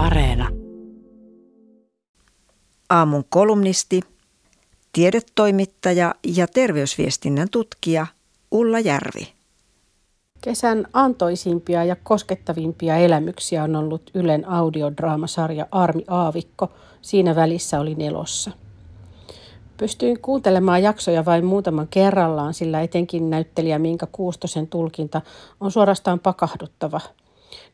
Areena. Aamun kolumnisti, tiedetoimittaja ja terveysviestinnän tutkija Ulla Järvi. Kesän antoisimpia ja koskettavimpia elämyksiä on ollut Ylen audiodraamasarja Armi Aavikko. Siinä välissä oli nelossa. Pystyin kuuntelemaan jaksoja vain muutaman kerrallaan, sillä etenkin näyttelijä Minka Kuustosen tulkinta on suorastaan pakahduttava.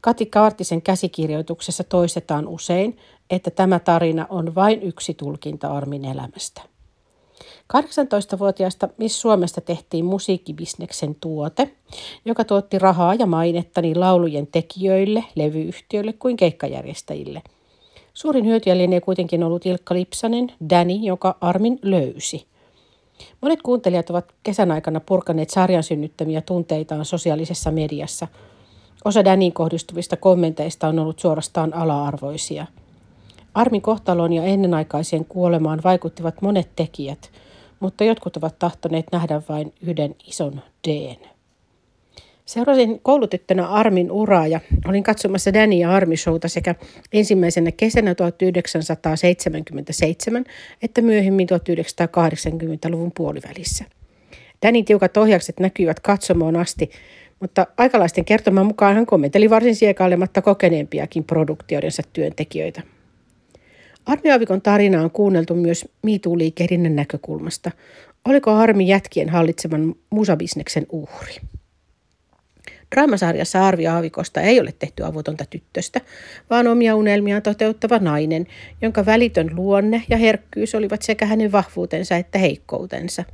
Kati Kaartisen käsikirjoituksessa toistetaan usein, että tämä tarina on vain yksi tulkinta Armin elämästä. 18-vuotiaasta Miss Suomesta tehtiin musiikkibisneksen tuote, joka tuotti rahaa ja mainetta niin laulujen tekijöille, levyyhtiöille kuin keikkajärjestäjille. Suurin hyötyjä lienee kuitenkin ollut Ilkka Lipsanen, Danny, joka Armin löysi. Monet kuuntelijat ovat kesän aikana purkaneet sarjan synnyttämiä tunteitaan sosiaalisessa mediassa. Osa Danin kohdistuvista kommenteista on ollut suorastaan ala-arvoisia. Armin kohtalon ja ennenaikaiseen kuolemaan vaikuttivat monet tekijät – mutta jotkut ovat tahtoneet nähdä vain yhden ison D. Seurasin koulutettuna Armin uraa ja olin katsomassa Danny ja Armi showta sekä ensimmäisenä kesänä 1977 että myöhemmin 1980-luvun puolivälissä. Danin tiukat ohjakset näkyivät katsomoon asti, mutta aikalaisten kertoman mukaan hän kommenteli varsin siekailematta kokeneempiakin produktioidensa työntekijöitä. Armi tarina on kuunneltu myös MeToo-liikehdinnän näkökulmasta. Oliko Armi jätkien hallitsevan musabisneksen uhri? Draamasarjassa Arvi Aavikosta ei ole tehty avutonta tyttöstä, vaan omia unelmiaan toteuttava nainen, jonka välitön luonne ja herkkyys olivat sekä hänen vahvuutensa että heikkoutensa.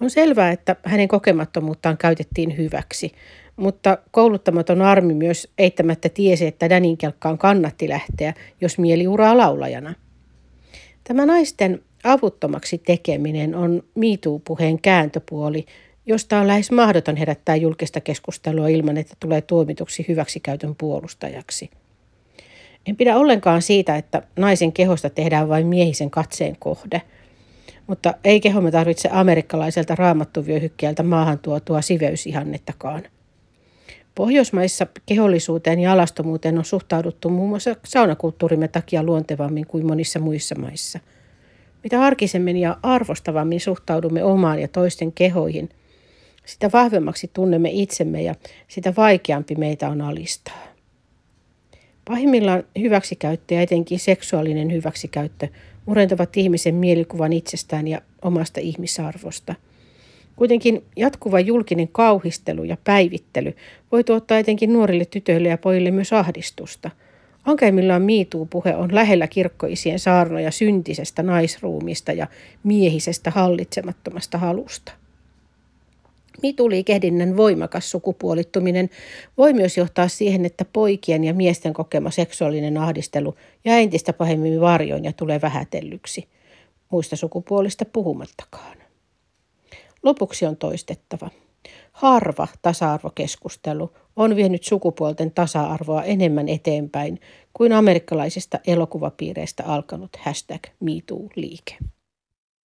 On selvää, että hänen kokemattomuuttaan käytettiin hyväksi, mutta kouluttamaton Armi myös eittämättä tiesi, että Danin kelkkaan kannatti lähteä, jos mieli uraa laulajana. Tämä naisten avuttomaksi tekeminen on MeToo-puheen kääntöpuoli, josta on lähes mahdoton herättää julkista keskustelua ilman, että tulee tuomituksi hyväksikäytön puolustajaksi. En pidä ollenkaan siitä, että naisen kehosta tehdään vain miehisen katseen kohde, mutta ei kehomme tarvitse amerikkalaiselta raamattuvyöhykkeeltä maahan tuotua siveysihannettakaan. Pohjoismaissa kehollisuuteen ja alastomuuteen on suhtauduttu muun muassa saunakulttuurimme takia luontevammin kuin monissa muissa maissa. Mitä arkisemmin ja arvostavammin suhtaudumme omaan ja toisten kehoihin, sitä vahvemmaksi tunnemme itsemme ja sitä vaikeampi meitä on alistaa. Pahimmillaan hyväksikäyttö ja etenkin seksuaalinen hyväksikäyttö murentavat ihmisen mielikuvan itsestään ja omasta ihmisarvosta – Kuitenkin jatkuva julkinen kauhistelu ja päivittely voi tuottaa etenkin nuorille tytöille ja pojille myös ahdistusta. Ankeimmillaan miituu-puhe on lähellä kirkkoisien saarnoja syntisestä naisruumista ja miehisestä hallitsemattomasta halusta. Mituliikehdinnän voimakas sukupuolittuminen voi myös johtaa siihen, että poikien ja miesten kokema seksuaalinen ahdistelu ja entistä pahemmin varjoin ja tulee vähätellyksi. Muista sukupuolista puhumattakaan. Lopuksi on toistettava. Harva tasa-arvokeskustelu on vienyt sukupuolten tasa-arvoa enemmän eteenpäin kuin amerikkalaisista elokuvapiireistä alkanut hashtag MeToo-liike.